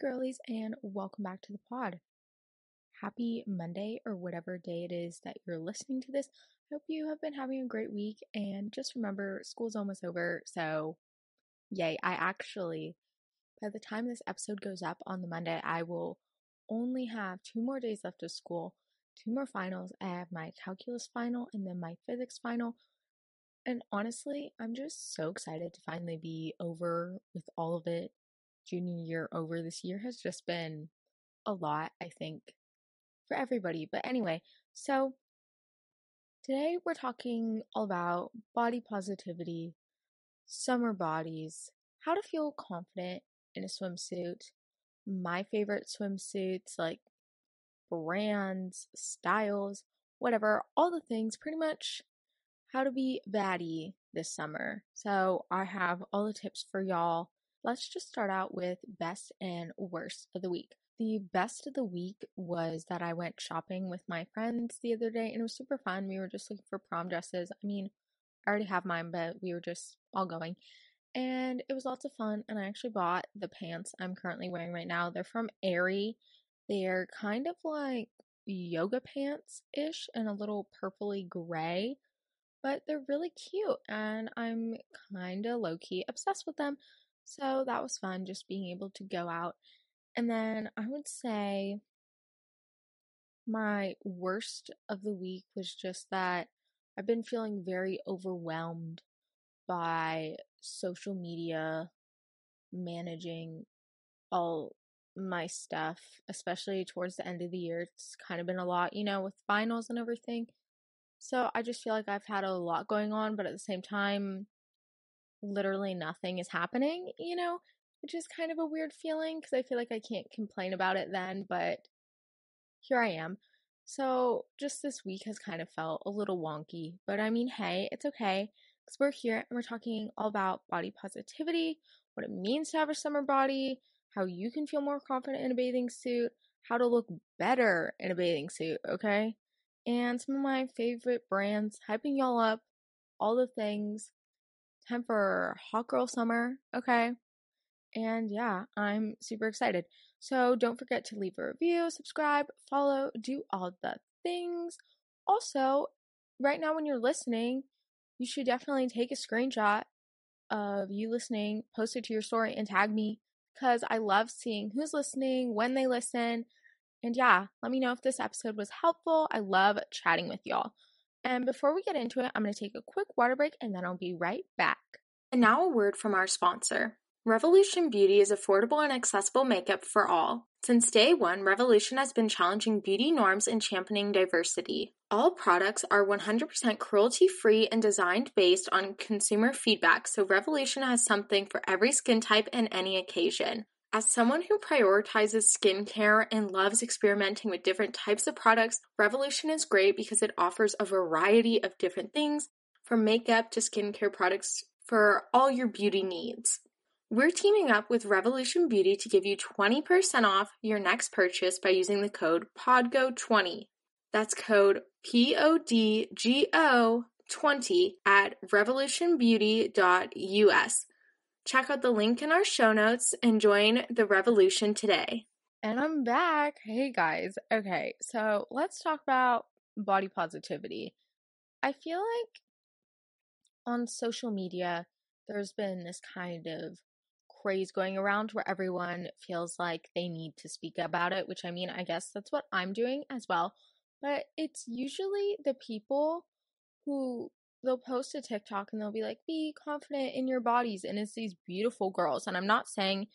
girlies, and welcome back to the pod. Happy Monday, or whatever day it is that you're listening to this. I hope you have been having a great week, and just remember, school's almost over, so yay. I actually, by the time this episode goes up on the Monday, I will only have two more days left of school, two more finals. I have my calculus final and then my physics final. And honestly, I'm just so excited to finally be over with all of it junior year over this year has just been a lot, I think, for everybody. But anyway, so today we're talking all about body positivity, summer bodies, how to feel confident in a swimsuit, my favorite swimsuits, like brands, styles, whatever, all the things, pretty much how to be baddie this summer. So I have all the tips for y'all Let's just start out with best and worst of the week. The best of the week was that I went shopping with my friends the other day and it was super fun. We were just looking for prom dresses. I mean, I already have mine, but we were just all going. And it was lots of fun. And I actually bought the pants I'm currently wearing right now. They're from Aerie. They're kind of like yoga pants ish and a little purpley gray, but they're really cute. And I'm kind of low key obsessed with them. So that was fun, just being able to go out. And then I would say my worst of the week was just that I've been feeling very overwhelmed by social media managing all my stuff, especially towards the end of the year. It's kind of been a lot, you know, with finals and everything. So I just feel like I've had a lot going on, but at the same time, literally nothing is happening, you know, which is kind of a weird feeling because I feel like I can't complain about it then, but here I am. So just this week has kind of felt a little wonky, but I mean, hey, it's okay because we're here and we're talking all about body positivity, what it means to have a summer body, how you can feel more confident in a bathing suit, how to look better in a bathing suit, okay? And some of my favorite brands, hyping y'all up, all the things time for hot girl summer, okay? And yeah, I'm super excited. So don't forget to leave a review, subscribe, follow, do all the things. Also, right now when you're listening, you should definitely take a screenshot of you listening, post it to your story, and tag me because I love seeing who's listening, when they listen. And yeah, let me know if this episode was helpful. I love chatting with y'all. And before we get into it, I'm going to take a quick water break and then I'll be right back. And now a word from our sponsor. Revolution Beauty is affordable and accessible makeup for all. Since day one, Revolution has been challenging beauty norms and championing diversity. All products are 100% cruelty free and designed based on consumer feedback, so Revolution has something for every skin type and any occasion. As someone who prioritizes skincare and loves experimenting with different types of products, Revolution is great because it offers a variety of different things, from makeup to skincare products for all your beauty needs. We're teaming up with Revolution Beauty to give you 20% off your next purchase by using the code PODGO20. That's code P O D G O 20 at revolutionbeauty.us. Check out the link in our show notes and join the revolution today. And I'm back. Hey guys. Okay, so let's talk about body positivity. I feel like on social media, there's been this kind of craze going around where everyone feels like they need to speak about it, which I mean, I guess that's what I'm doing as well. But it's usually the people who they'll post a TikTok and they'll be like, be confident in your bodies. And it's these beautiful girls. And I'm not saying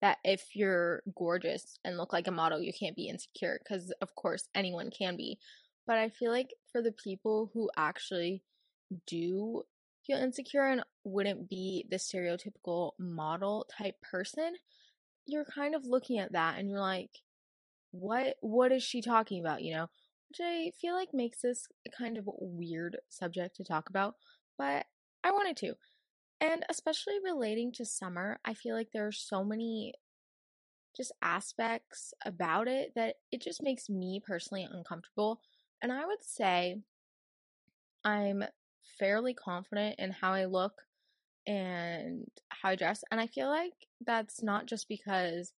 that if you're gorgeous and look like a model, you can't be insecure, because of course anyone can be. But I feel like for the people who actually do feel insecure and wouldn't be the stereotypical model type person, you're kind of looking at that and you're like, what what is she talking about, you know? Which I feel like makes this kind of weird subject to talk about, but I wanted to. And especially relating to summer, I feel like there are so many just aspects about it that it just makes me personally uncomfortable. And I would say I'm fairly confident in how I look and how I dress. And I feel like that's not just because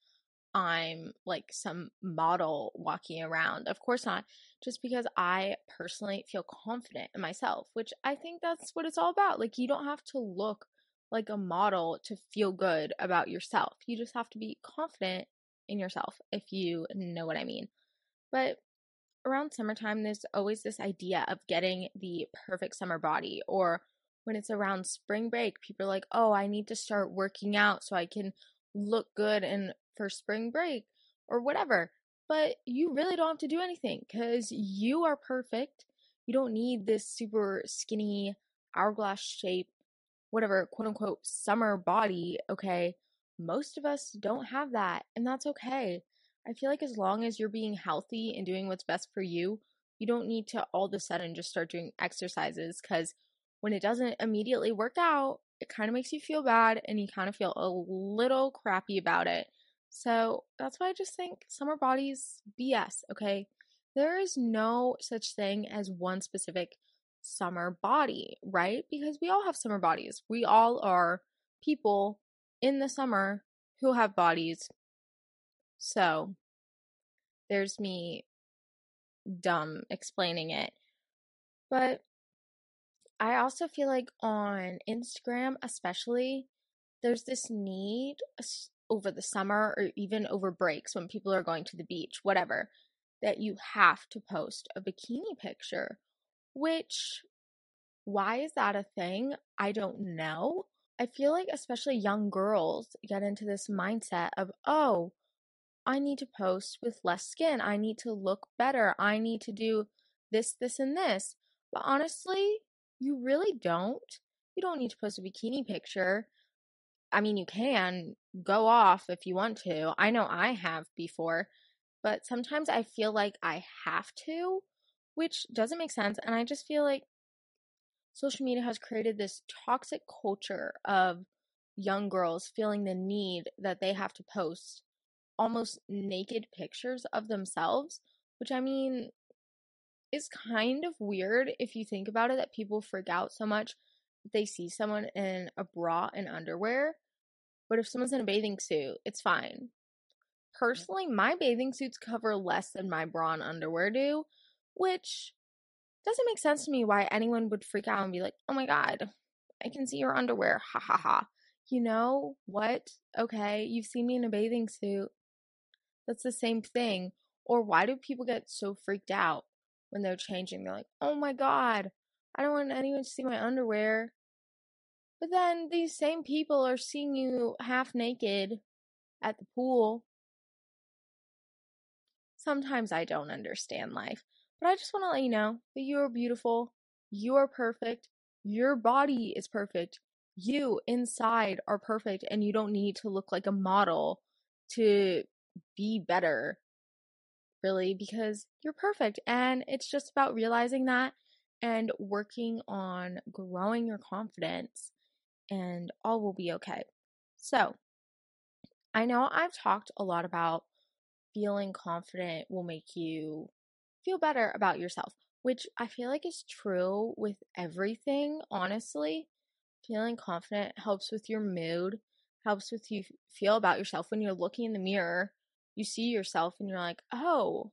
I'm like some model walking around. Of course not. Just because I personally feel confident in myself, which I think that's what it's all about. Like, you don't have to look like a model to feel good about yourself. You just have to be confident in yourself, if you know what I mean. But around summertime, there's always this idea of getting the perfect summer body, or when it's around spring break, people are like, oh, I need to start working out so I can look good and for spring break or whatever. But you really don't have to do anything because you are perfect. You don't need this super skinny, hourglass shape, whatever, quote unquote, summer body. Okay. Most of us don't have that, and that's okay. I feel like as long as you're being healthy and doing what's best for you, you don't need to all of a sudden just start doing exercises because when it doesn't immediately work out, it kind of makes you feel bad and you kind of feel a little crappy about it. So that's why I just think summer bodies BS, okay? There is no such thing as one specific summer body, right? Because we all have summer bodies. We all are people in the summer who have bodies. So there's me dumb explaining it. But I also feel like on Instagram, especially, there's this need over the summer or even over breaks when people are going to the beach, whatever, that you have to post a bikini picture. Which, why is that a thing? I don't know. I feel like, especially young girls, get into this mindset of, oh, I need to post with less skin. I need to look better. I need to do this, this, and this. But honestly, you really don't. You don't need to post a bikini picture. I mean, you can go off if you want to. I know I have before, but sometimes I feel like I have to, which doesn't make sense. And I just feel like social media has created this toxic culture of young girls feeling the need that they have to post almost naked pictures of themselves, which I mean, is kind of weird if you think about it that people freak out so much they see someone in a bra and underwear. But if someone's in a bathing suit, it's fine. Mm-hmm. Personally, my bathing suits cover less than my bra and underwear do, which doesn't make sense to me why anyone would freak out and be like, oh my god, I can see your underwear. Ha ha ha. You know what? Okay, you've seen me in a bathing suit. That's the same thing. Or why do people get so freaked out when they're changing. They're like, oh my god, I don't want anyone to see my underwear. But then these same people are seeing you half naked at the pool. Sometimes I don't understand life, but I just want to let you know that you are beautiful, you are perfect, your body is perfect, you inside are perfect, and you don't need to look like a model to be better really, because you're perfect. And it's just about realizing that and working on growing your confidence, and all will be okay. So, I know I've talked a lot about feeling confident will make you feel better about yourself, which I feel like is true with everything, honestly. Feeling confident helps with your mood, helps with you feel about yourself when you're looking in the mirror you see yourself and you're like, oh,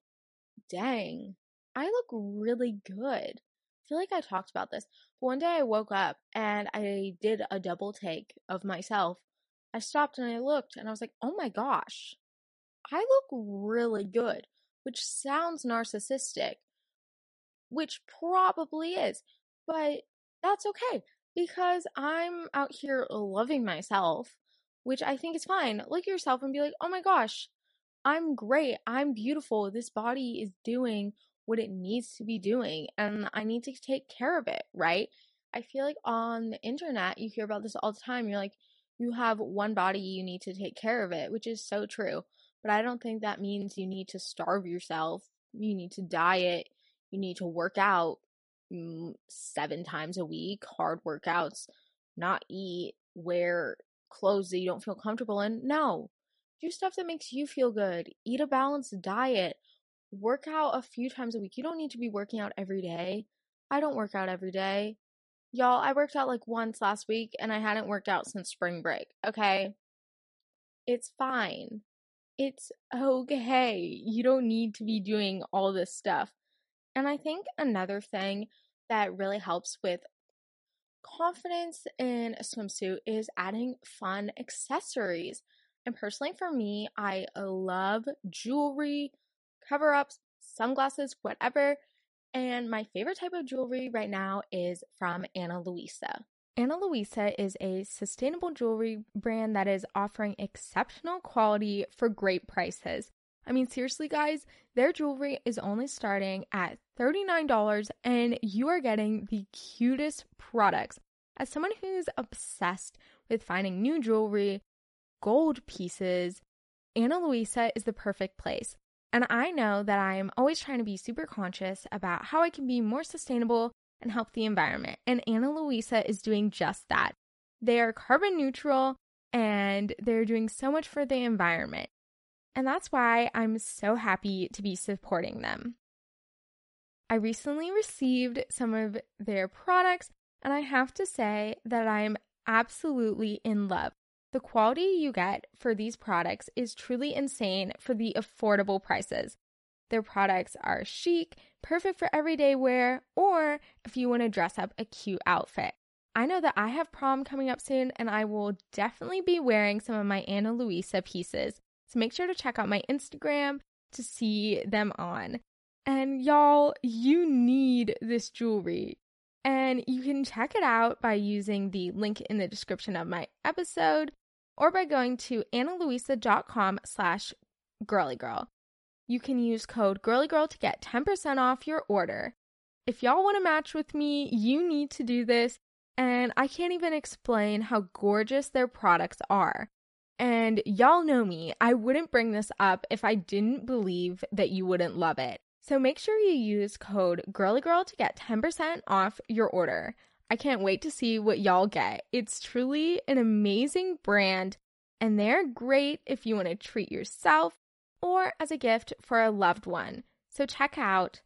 dang, I look really good. I feel like I talked about this. But one day I woke up and I did a double take of myself. I stopped and I looked and I was like, oh my gosh, I look really good, which sounds narcissistic, which probably is, but that's okay because I'm out here loving myself, which I think is fine. Look at yourself and be like, oh my gosh, I'm great. I'm beautiful. This body is doing what it needs to be doing, and I need to take care of it, right? I feel like on the internet, you hear about this all the time. You're like, you have one body, you need to take care of it, which is so true. But I don't think that means you need to starve yourself. You need to diet. You need to work out mm, seven times a week, hard workouts, not eat, wear clothes that you don't feel comfortable in. No, do stuff that makes you feel good. Eat a balanced diet. Work out a few times a week. You don't need to be working out every day. I don't work out every day. Y'all, I worked out like once last week and I hadn't worked out since spring break, okay? It's fine. it's okay. You don't need to be doing all this stuff. And I think another thing that really helps with confidence in a swimsuit is adding fun accessories. And personally, for me, I love jewelry, cover ups, sunglasses, whatever. And my favorite type of jewelry right now is from Ana Luisa. Ana Luisa is a sustainable jewelry brand that is offering exceptional quality for great prices. I mean, seriously, guys, their jewelry is only starting at $39 and you are getting the cutest products. As someone who's obsessed with finding new jewelry, gold pieces, Ana Luisa is the perfect place. And I know that I am always trying to be super conscious about how I can be more sustainable and help the environment. And Ana Luisa is doing just that. They are carbon neutral and they're doing so much for the environment. And that's why I'm so happy to be supporting them. I recently received some of their products, and I have to say that I'm absolutely in love. The quality you get for these products is truly insane for the affordable prices. Their products are chic, perfect for everyday wear, or if you want to dress up a cute outfit. I know that I have prom coming up soon, and I will definitely be wearing some of my Ana Luisa pieces. So make sure to check out my Instagram to see them on. And y'all, you need this jewelry. And you can check it out by using the link in the description of my episode or by going to analuisa.com slash girlygirl. You can use code girlygirl to get 10% off your order. If y'all want to match with me, you need to do this. And I can't even explain how gorgeous their products are. And y'all know me, I wouldn't bring this up if I didn't believe that you wouldn't love it. So make sure you use code GIRLYGIRL to get 10% off your order. I can't wait to see what y'all get. It's truly an amazing brand, and they're great if you want to treat yourself or as a gift for a loved one. So check out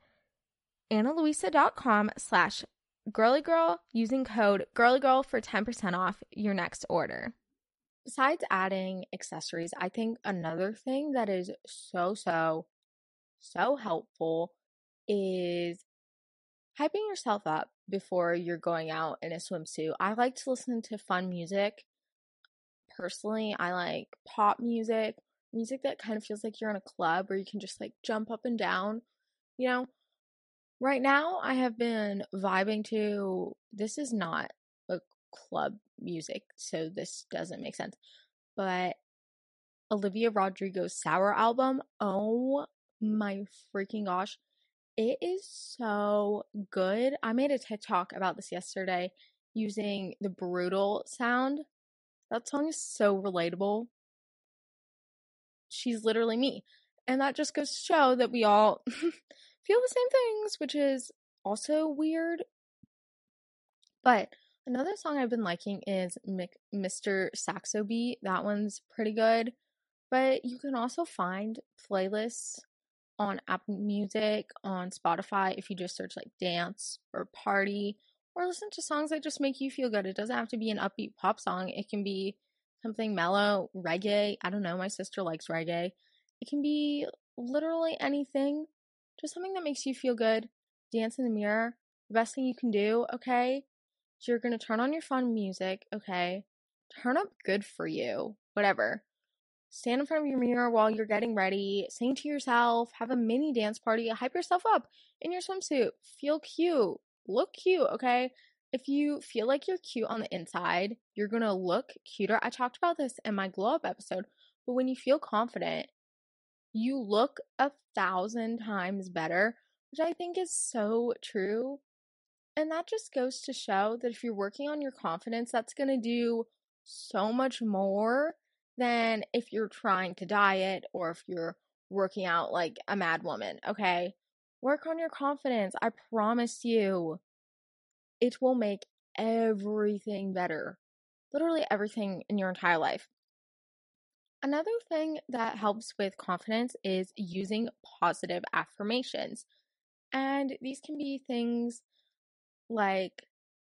analuisa.com slash girlygirl using code girlygirl for 10% off your next order besides adding accessories, I think another thing that is so, so, so helpful is hyping yourself up before you're going out in a swimsuit. I like to listen to fun music. Personally, I like pop music, music that kind of feels like you're in a club where you can just like jump up and down. You know, right now I have been vibing to this is not a club music, so this doesn't make sense. But Olivia Rodrigo's Sour album, oh my freaking gosh, it is so good. I made a TikTok about this yesterday using the brutal sound. That song is so relatable. She's literally me. And that just goes to show that we all feel the same things, which is also weird. But Another song I've been liking is Mr. Saxo Beat. That one's pretty good. But you can also find playlists on Apple Music, on Spotify, if you just search like dance or party, or listen to songs that just make you feel good. It doesn't have to be an upbeat pop song, it can be something mellow, reggae. I don't know, my sister likes reggae. It can be literally anything, just something that makes you feel good. Dance in the mirror, the best thing you can do, okay? So you're to turn on your fun music, okay? Turn up good for you, whatever. Stand in front of your mirror while you're getting ready, sing to yourself, have a mini dance party, hype yourself up in your swimsuit. Feel cute, look cute, okay? If you feel like you're cute on the inside, you're gonna look cuter. I talked about this in my glow up episode, but when you feel confident, you look a thousand times better, which I think is so true. And that just goes to show that if you're working on your confidence, that's to do so much more than if you're trying to diet or if you're working out like a mad woman, okay? Work on your confidence. I promise you, it will make everything better. Literally everything in your entire life. Another thing that helps with confidence is using positive affirmations. And these can be things like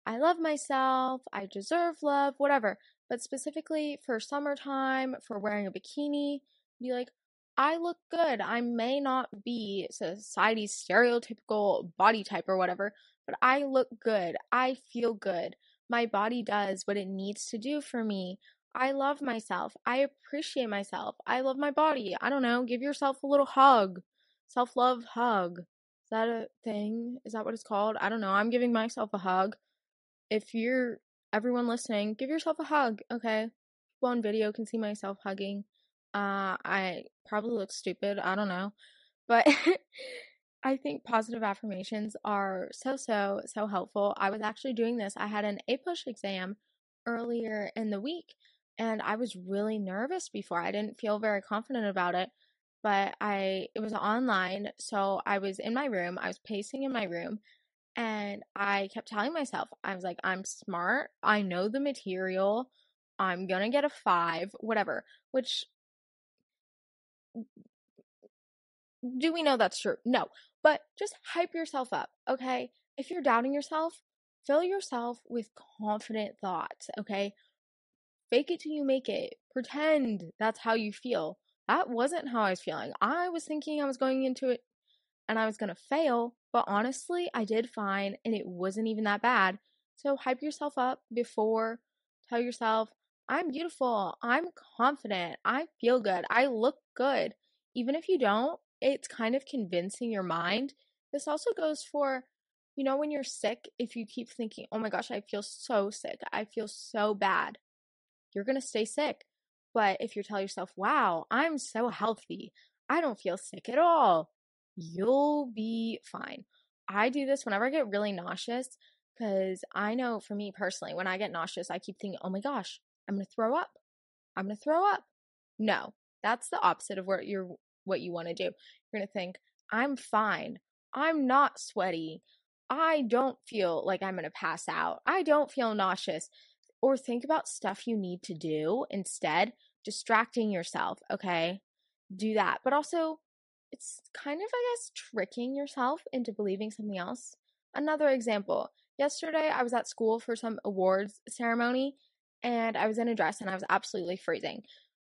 I love myself, I deserve love, whatever. But specifically for summertime, for wearing a bikini, be like, I look good. I may not be society's stereotypical body type or whatever, but I look good. I feel good. My body does what it needs to do for me. I love myself. I appreciate myself. I love my body. I don't know. Give yourself a little hug. Self love hug. Is that a thing? Is that what it's called? I don't know. I'm giving myself a hug. If you're everyone listening, give yourself a hug, okay? People on video can see myself hugging. Uh, I probably look stupid. I don't know. But I think positive affirmations are so, so, so helpful. I was actually doing this. I had an APUSH exam earlier in the week and I was really nervous before. I didn't feel very confident about it, but I it was online, so I was in my room. I was pacing in my room and I kept telling myself, I was like, I'm smart. I know the material. I'm going to get a 5, whatever, which do we know that's true? No. But just hype yourself up, okay? If you're doubting yourself, fill yourself with confident thoughts, okay? Fake it till you make it. Pretend that's how you feel. That wasn't how I was feeling. I was thinking I was going into it and I was going to fail, but honestly, I did fine and it wasn't even that bad. So hype yourself up before, tell yourself, I'm beautiful, I'm confident, I feel good, I look good. Even if you don't, it's kind of convincing your mind. This also goes for, you know, when you're sick, if you keep thinking, oh my gosh, I feel so sick, I feel so bad, you're going to stay sick. But if you tell yourself, wow, I'm so healthy, I don't feel sick at all, you'll be fine. I do this whenever I get really nauseous because I know for me personally, when I get nauseous, I keep thinking, oh my gosh, I'm going to throw up. I'm going to throw up. No, that's the opposite of what you're what you want to do. You're going to think, I'm fine. I'm not sweaty. I don't feel like I'm going to pass out. I don't feel nauseous. Or think about stuff you need to do instead, distracting yourself, okay? Do that. But also it's kind of, I guess, tricking yourself into believing something else. Another example yesterday, I was at school for some awards ceremony and I was in a dress and I was absolutely freezing.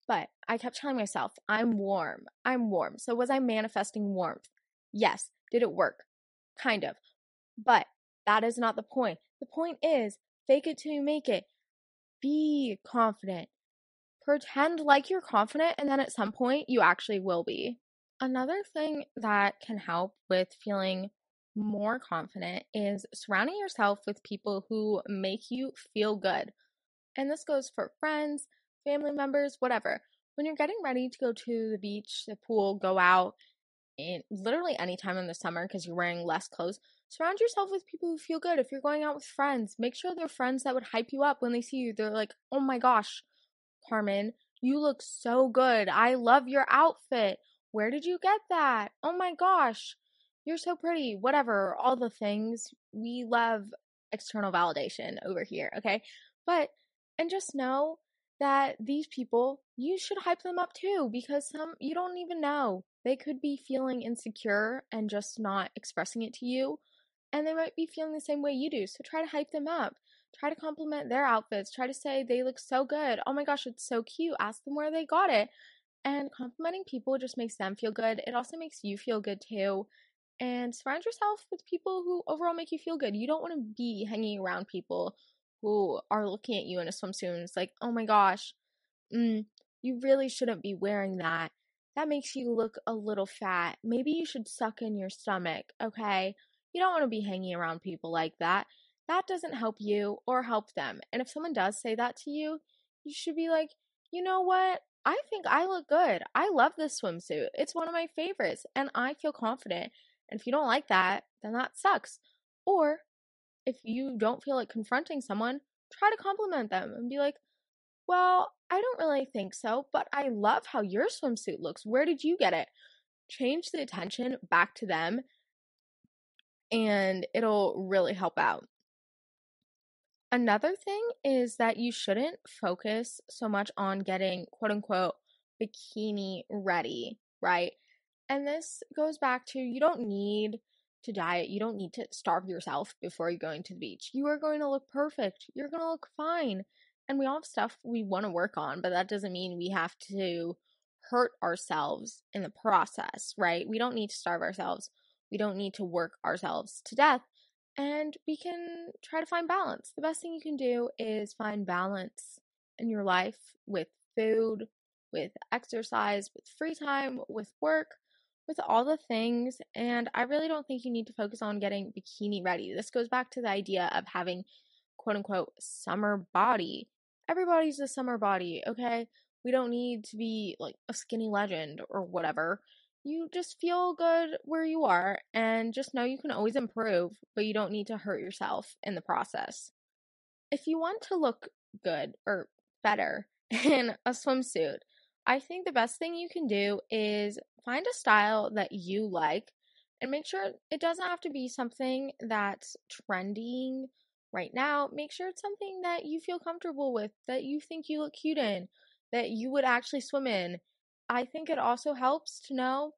But I kept telling myself, I'm warm. I'm warm. So was I manifesting warmth? Yes. Did it work? Kind of. But that is not the point. The point is fake it till you make it. Be confident. Pretend like you're confident, and then at some point, you actually will be. Another thing that can help with feeling more confident is surrounding yourself with people who make you feel good. And this goes for friends, family members, whatever. When you're getting ready to go to the beach, the pool, go out, in literally any time in the summer because you're wearing less clothes, surround yourself with people who feel good. If you're going out with friends, make sure they're friends that would hype you up when they see you. They're like, oh my gosh, Carmen, you look so good. I love your outfit. Where did you get that? Oh my gosh, you're so pretty. Whatever, all the things. We love external validation over here, okay? But, and just know that these people, you should hype them up too because some, you don't even know. They could be feeling insecure and just not expressing it to you. And they might be feeling the same way you do. So try to hype them up. Try to compliment their outfits. Try to say they look so good. Oh my gosh, it's so cute. Ask them where they got it. And complimenting people just makes them feel good. It also makes you feel good too. And surround yourself with people who overall make you feel good. You don't want to be hanging around people who are looking at you in a swimsuit and it's like, oh my gosh, mm, you really shouldn't be wearing that. That makes you look a little fat. Maybe you should suck in your stomach, okay? You don't want to be hanging around people like that. That doesn't help you or help them. And if someone does say that to you, you should be like, you know what? I think I look good. I love this swimsuit. It's one of my favorites and I feel confident. And if you don't like that, then that sucks. Or if you don't feel like confronting someone, try to compliment them and be like, well, I don't really think so, but I love how your swimsuit looks. Where did you get it? Change the attention back to them and it'll really help out. Another thing is that you shouldn't focus so much on getting quote unquote bikini ready, right? And this goes back to you don't need to diet, you don't need to starve yourself before you're going to the beach. You are going to look perfect, you're going to look fine. And we all have stuff we want to work on, but that doesn't mean we have to hurt ourselves in the process, right? We don't need to starve ourselves. We don't need to work ourselves to death. And we can try to find balance. The best thing you can do is find balance in your life with food, with exercise, with free time, with work, with all the things. And I really don't think you need to focus on getting bikini ready. This goes back to the idea of having quote unquote summer body. Everybody's a summer body, okay? We don't need to be like a skinny legend or whatever. You just feel good where you are and just know you can always improve, but you don't need to hurt yourself in the process. If you want to look good or better in a swimsuit, I think the best thing you can do is find a style that you like and make sure it doesn't have to be something that's trending right now. Make sure it's something that you feel comfortable with, that you think you look cute in, that you would actually swim in. I think it also helps to know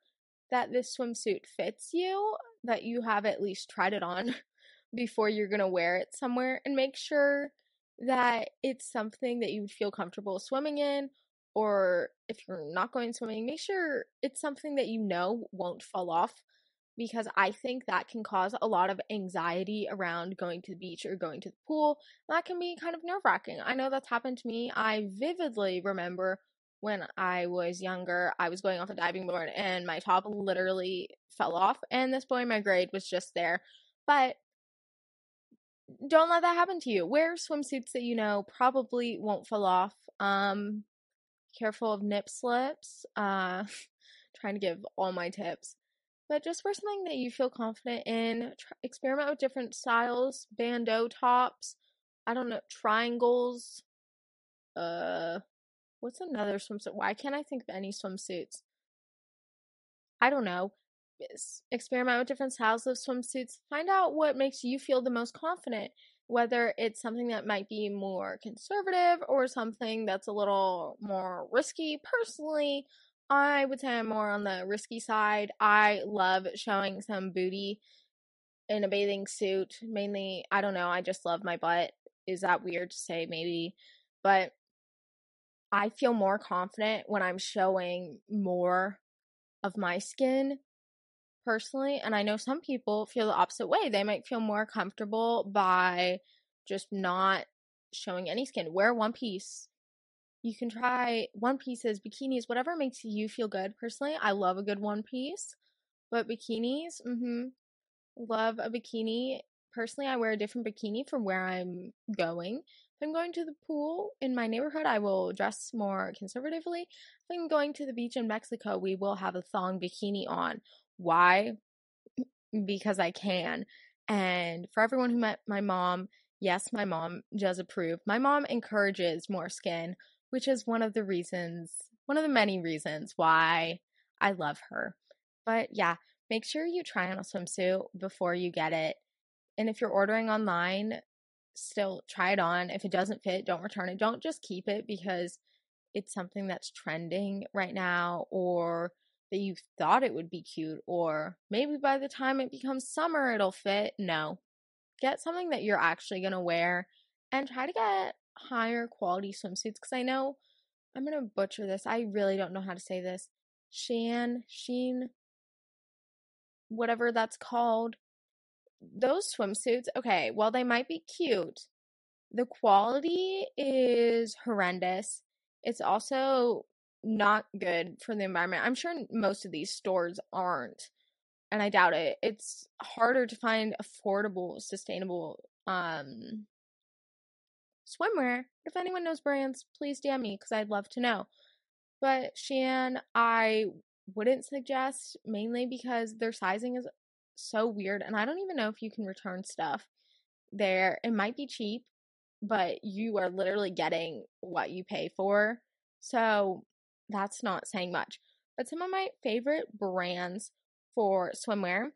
that this swimsuit fits you, that you have at least tried it on before you're going to wear it somewhere, and make sure that it's something that you would feel comfortable swimming in. Or if you're not going swimming, make sure it's something that you know won't fall off because I think that can cause a lot of anxiety around going to the beach or going to the pool. That can be kind of nerve wracking. I know that's happened to me. I vividly remember when I was younger, I was going off a diving board and my top literally fell off, and this boy my grade was just there. But don't let that happen to you. Wear swimsuits that you know probably won't fall off. Um, careful of nip slips. Uh, trying to give all my tips but just for something that you feel confident in. Try, experiment with different styles, bandeau tops. I don't know, triangles. Uh, what's another swimsuit? Why can't I think of any swimsuits? I don't know. Experiment with different styles of swimsuits. Find out what makes you feel the most confident. Whether it's something that might be more conservative or something that's a little more risky. Personally, I would say I'm more on the risky side. I love showing some booty in a bathing suit. Mainly, I don't know, I just love my butt. Is that weird to say? Maybe. But I feel more confident when I'm showing more of my skin personally. And I know some people feel the opposite way. They might feel more comfortable by just not showing any skin. Wear one piece you can try one pieces, bikinis, whatever makes you feel good. Personally, I love a good one piece, but bikinis, mm-hmm, love a bikini. Personally, I wear a different bikini from where I'm going. If I'm going to the pool in my neighborhood, I will dress more conservatively. If I'm going to the beach in Mexico, we will have a thong bikini on. Why? Because I can. And for everyone who met my mom, yes, my mom does approve. My mom encourages more skin which is one of the reasons, one of the many reasons why I love her. But yeah, make sure you try on a swimsuit before you get it. And if you're ordering online, still try it on. If it doesn't fit, don't return it. Don't just keep it because it's something that's trending right now or that you thought it would be cute or maybe by the time it becomes summer it'll fit. No. Get something that you're actually going to wear and try to get higher quality swimsuits because I know I'm gonna butcher this. I really don't know how to say this. Shan, Sheen, whatever that's called. Those swimsuits, okay, while they might be cute, the quality is horrendous. It's also not good for the environment. I'm sure most of these stores aren't, and I doubt it. It's harder to find affordable, sustainable um swimwear. If anyone knows brands, please DM me because I'd love to know. But Shein, I wouldn't suggest mainly because their sizing is so weird and I don't even know if you can return stuff there. It might be cheap, but you are literally getting what you pay for. So that's not saying much. But some of my favorite brands for swimwear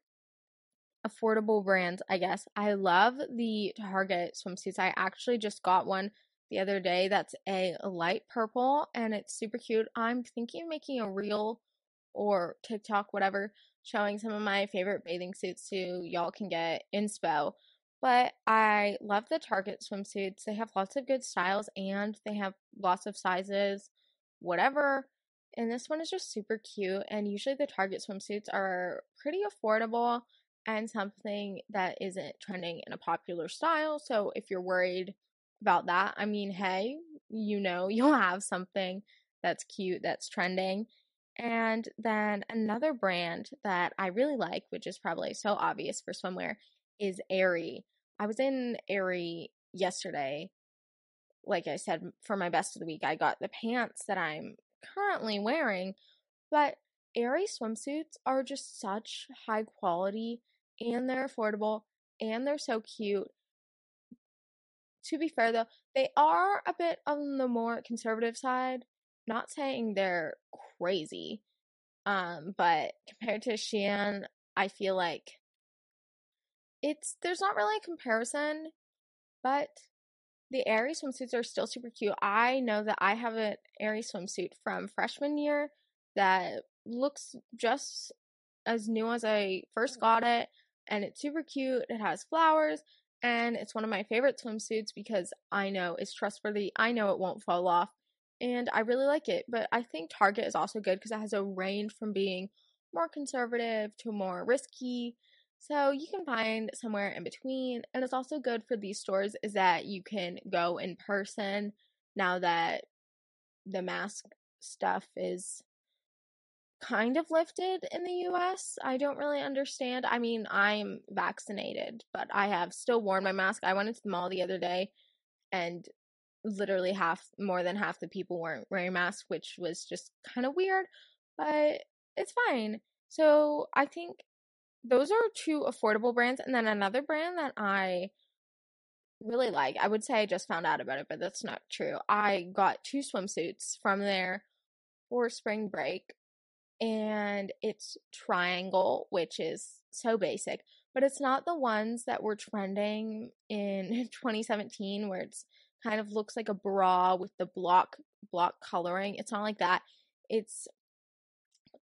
affordable brands, I guess. I love the Target swimsuits. I actually just got one the other day that's a light purple and it's super cute. I'm thinking of making a reel or TikTok, whatever, showing some of my favorite bathing suits so y'all can get in inspo. But I love the Target swimsuits. They have lots of good styles and they have lots of sizes, whatever And this one is just super cute. And usually the Target swimsuits are pretty affordable and something that isn't trending in a popular style. So if you're worried about that, I mean, hey, you know, you'll have something that's cute, that's trending. And then another brand that I really like, which is probably so obvious for swimwear, is Aerie. I was in Aerie yesterday. Like I said, for my best of the week, I got the pants that I'm currently wearing, but Aerie swimsuits are just such high quality and they're affordable and they're so cute. To be fair though, they are a bit on the more conservative side. Not saying they're crazy. Um, but compared to Shein, I feel like it's there's not really a comparison, but the Aerie swimsuits are still super cute. I know that I have an Aerie swimsuit from freshman year that looks just as new as I first got it, and it's super cute. It has flowers, and it's one of my favorite swimsuits because I know it's trustworthy. I know it won't fall off, and I really like it. But I think Target is also good because it has a range from being more conservative to more risky. So you can find somewhere in between. And it's also good for these stores is that you can go in person now that the mask stuff is kind of lifted in the US. I don't really understand. I mean, I'm vaccinated, but I have still worn my mask. I went into the mall the other day and literally half more than half the people weren't wearing masks, which was just kind of weird, but it's fine. So, I think those are two affordable brands and then another brand that I really like. I would say I just found out about it, but that's not true. I got two swimsuits from there for spring break and it's triangle, which is so basic, but it's not the ones that were trending in 2017 where it's kind of looks like a bra with the block block coloring. It's not like that. It's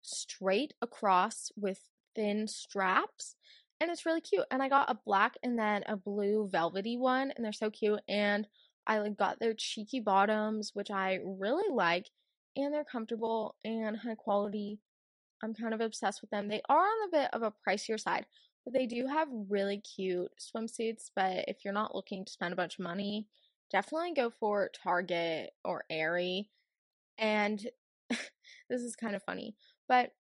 straight across with thin straps and it's really cute. And I got a black and then a blue velvety one and they're so cute and I like got their cheeky bottoms which I really like and they're comfortable and high quality I'm kind of obsessed with them. They are on a bit of a pricier side, but they do have really cute swimsuits. But if you're not looking to spend a bunch of money, definitely go for Target or Aerie. And this is kind of funny, but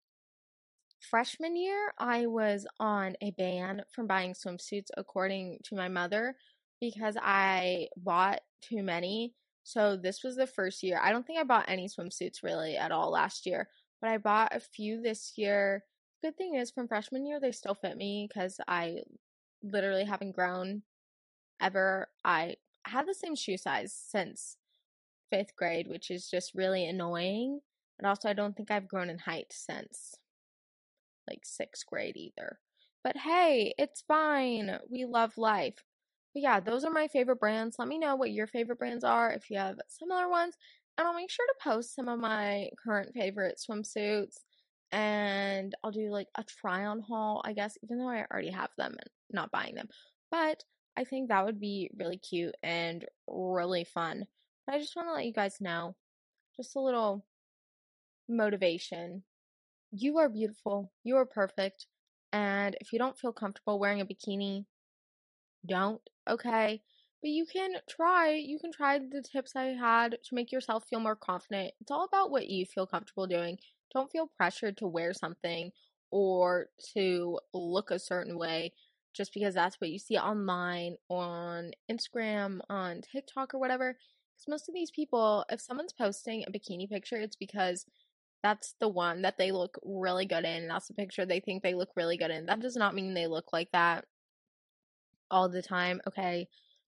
freshman year, I was on a ban from buying swimsuits, according to my mother, because I bought too many. So this was the first year. I don't think I bought any swimsuits really at all last year, but I bought a few this year. Good thing is, from freshman year, they still fit me because I literally haven't grown ever. I had the same shoe size since fifth grade, which is just really annoying. And also, I don't think I've grown in height since like sixth grade either. But hey, it's fine. We love life. But yeah, those are my favorite brands. Let me know what your favorite brands are if you have similar ones and I'll make sure to post some of my current favorite swimsuits and I'll do like a try on haul, I guess, even though I already have them and not buying them. But I think that would be really cute and really fun. But I just want to let you guys know just a little motivation. You are beautiful, you are perfect, and if you don't feel comfortable wearing a bikini, don't, okay? But you can try, you can try the tips I had to make yourself feel more confident. It's all about what you feel comfortable doing. Don't feel pressured to wear something or to look a certain way just because that's what you see online, on Instagram, on TikTok, or whatever. Because most of these people, if someone's posting a bikini picture, it's because that's the one that they look really good in. That's the picture they think they look really good in. That does not mean they look like that all the time, okay?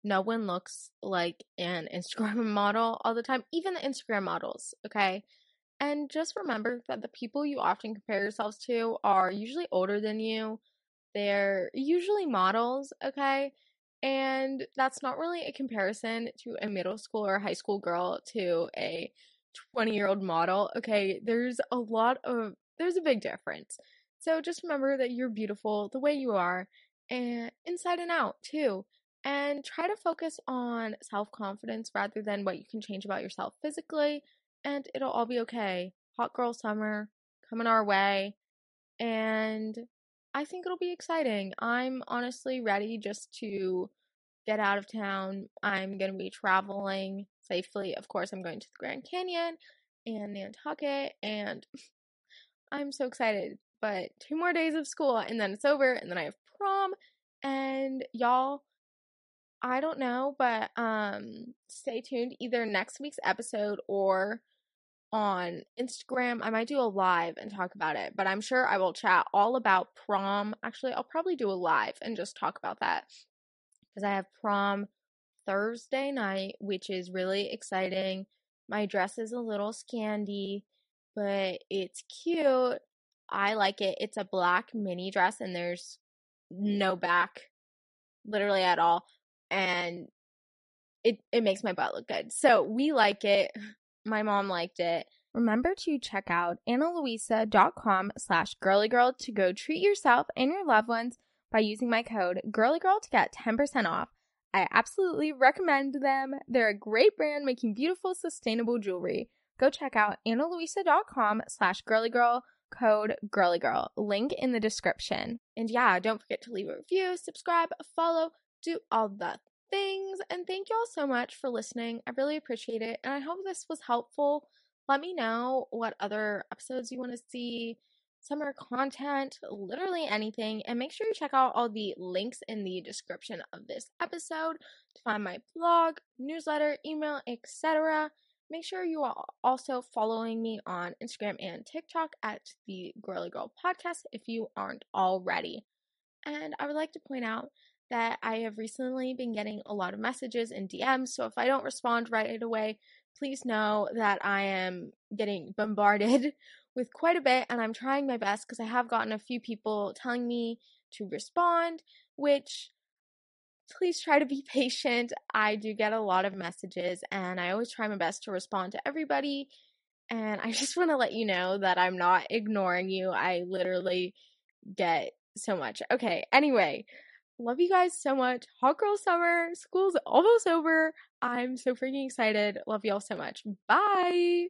no one looks like an Instagram model all the time, even the Instagram models, okay? And just remember that the people you often compare yourselves to are usually older than you. They're usually models, okay? And that's not really a comparison to a middle school or high school girl to a 20 year old model, okay? There's a lot of, there's a big difference. So just remember that you're beautiful the way you are and inside and out too and try to focus on self confidence rather than what you can change about yourself physically, and it'll all be okay. hot girl summer coming our way. And I think it'll be exciting. I'm honestly ready just to get out of town. I'm going to be traveling safely. Of course, I'm going to the Grand Canyon and Nantucket, and I'm so excited. But two more days of school, and then it's over, and then I have prom. And y'all, I don't know, but um, stay tuned either next week's episode or on Instagram. I might do a live and talk about it, but I'm sure I will chat all about prom. Actually, I'll probably do a live and just talk about that because I have prom Thursday night, which is really exciting. My dress is a little scandy, but it's cute. I like it. It's a black mini dress and there's no back literally at all and it it makes my butt look good. So, we like it. My mom liked it. Remember to check out analuisa.com slash girlygirl to go treat yourself and your loved ones by using my code girlygirl to get 10% off. I absolutely recommend them. They're a great brand making beautiful, sustainable jewelry. Go check out analuisa.com slash girlygirl, code girlygirl. Link in the description. And yeah, don't forget to leave a review, subscribe, follow, do all the things. And thank y'all so much for listening. I really appreciate it. And I hope this was helpful. Let me know what other episodes you want to see, summer content, literally anything. And make sure you check out all the links in the description of this episode to find my blog, newsletter, email, etc. Make sure you are also following me on Instagram and TikTok at the Girly Girl Podcast if you aren't already. And I would like to point out that I have recently been getting a lot of messages and DMs. So if I don't respond right away, please know that I am getting bombarded with quite a bit and I'm trying my best because I have gotten a few people telling me to respond, which please try to be patient. I do get a lot of messages and I always try my best to respond to everybody. And I just want to let you know that I'm not ignoring you. I literally get so much. Okay, anyway, Love you guys so much. Hot girl summer. School's almost over. I'm so freaking excited. Love y'all so much. Bye.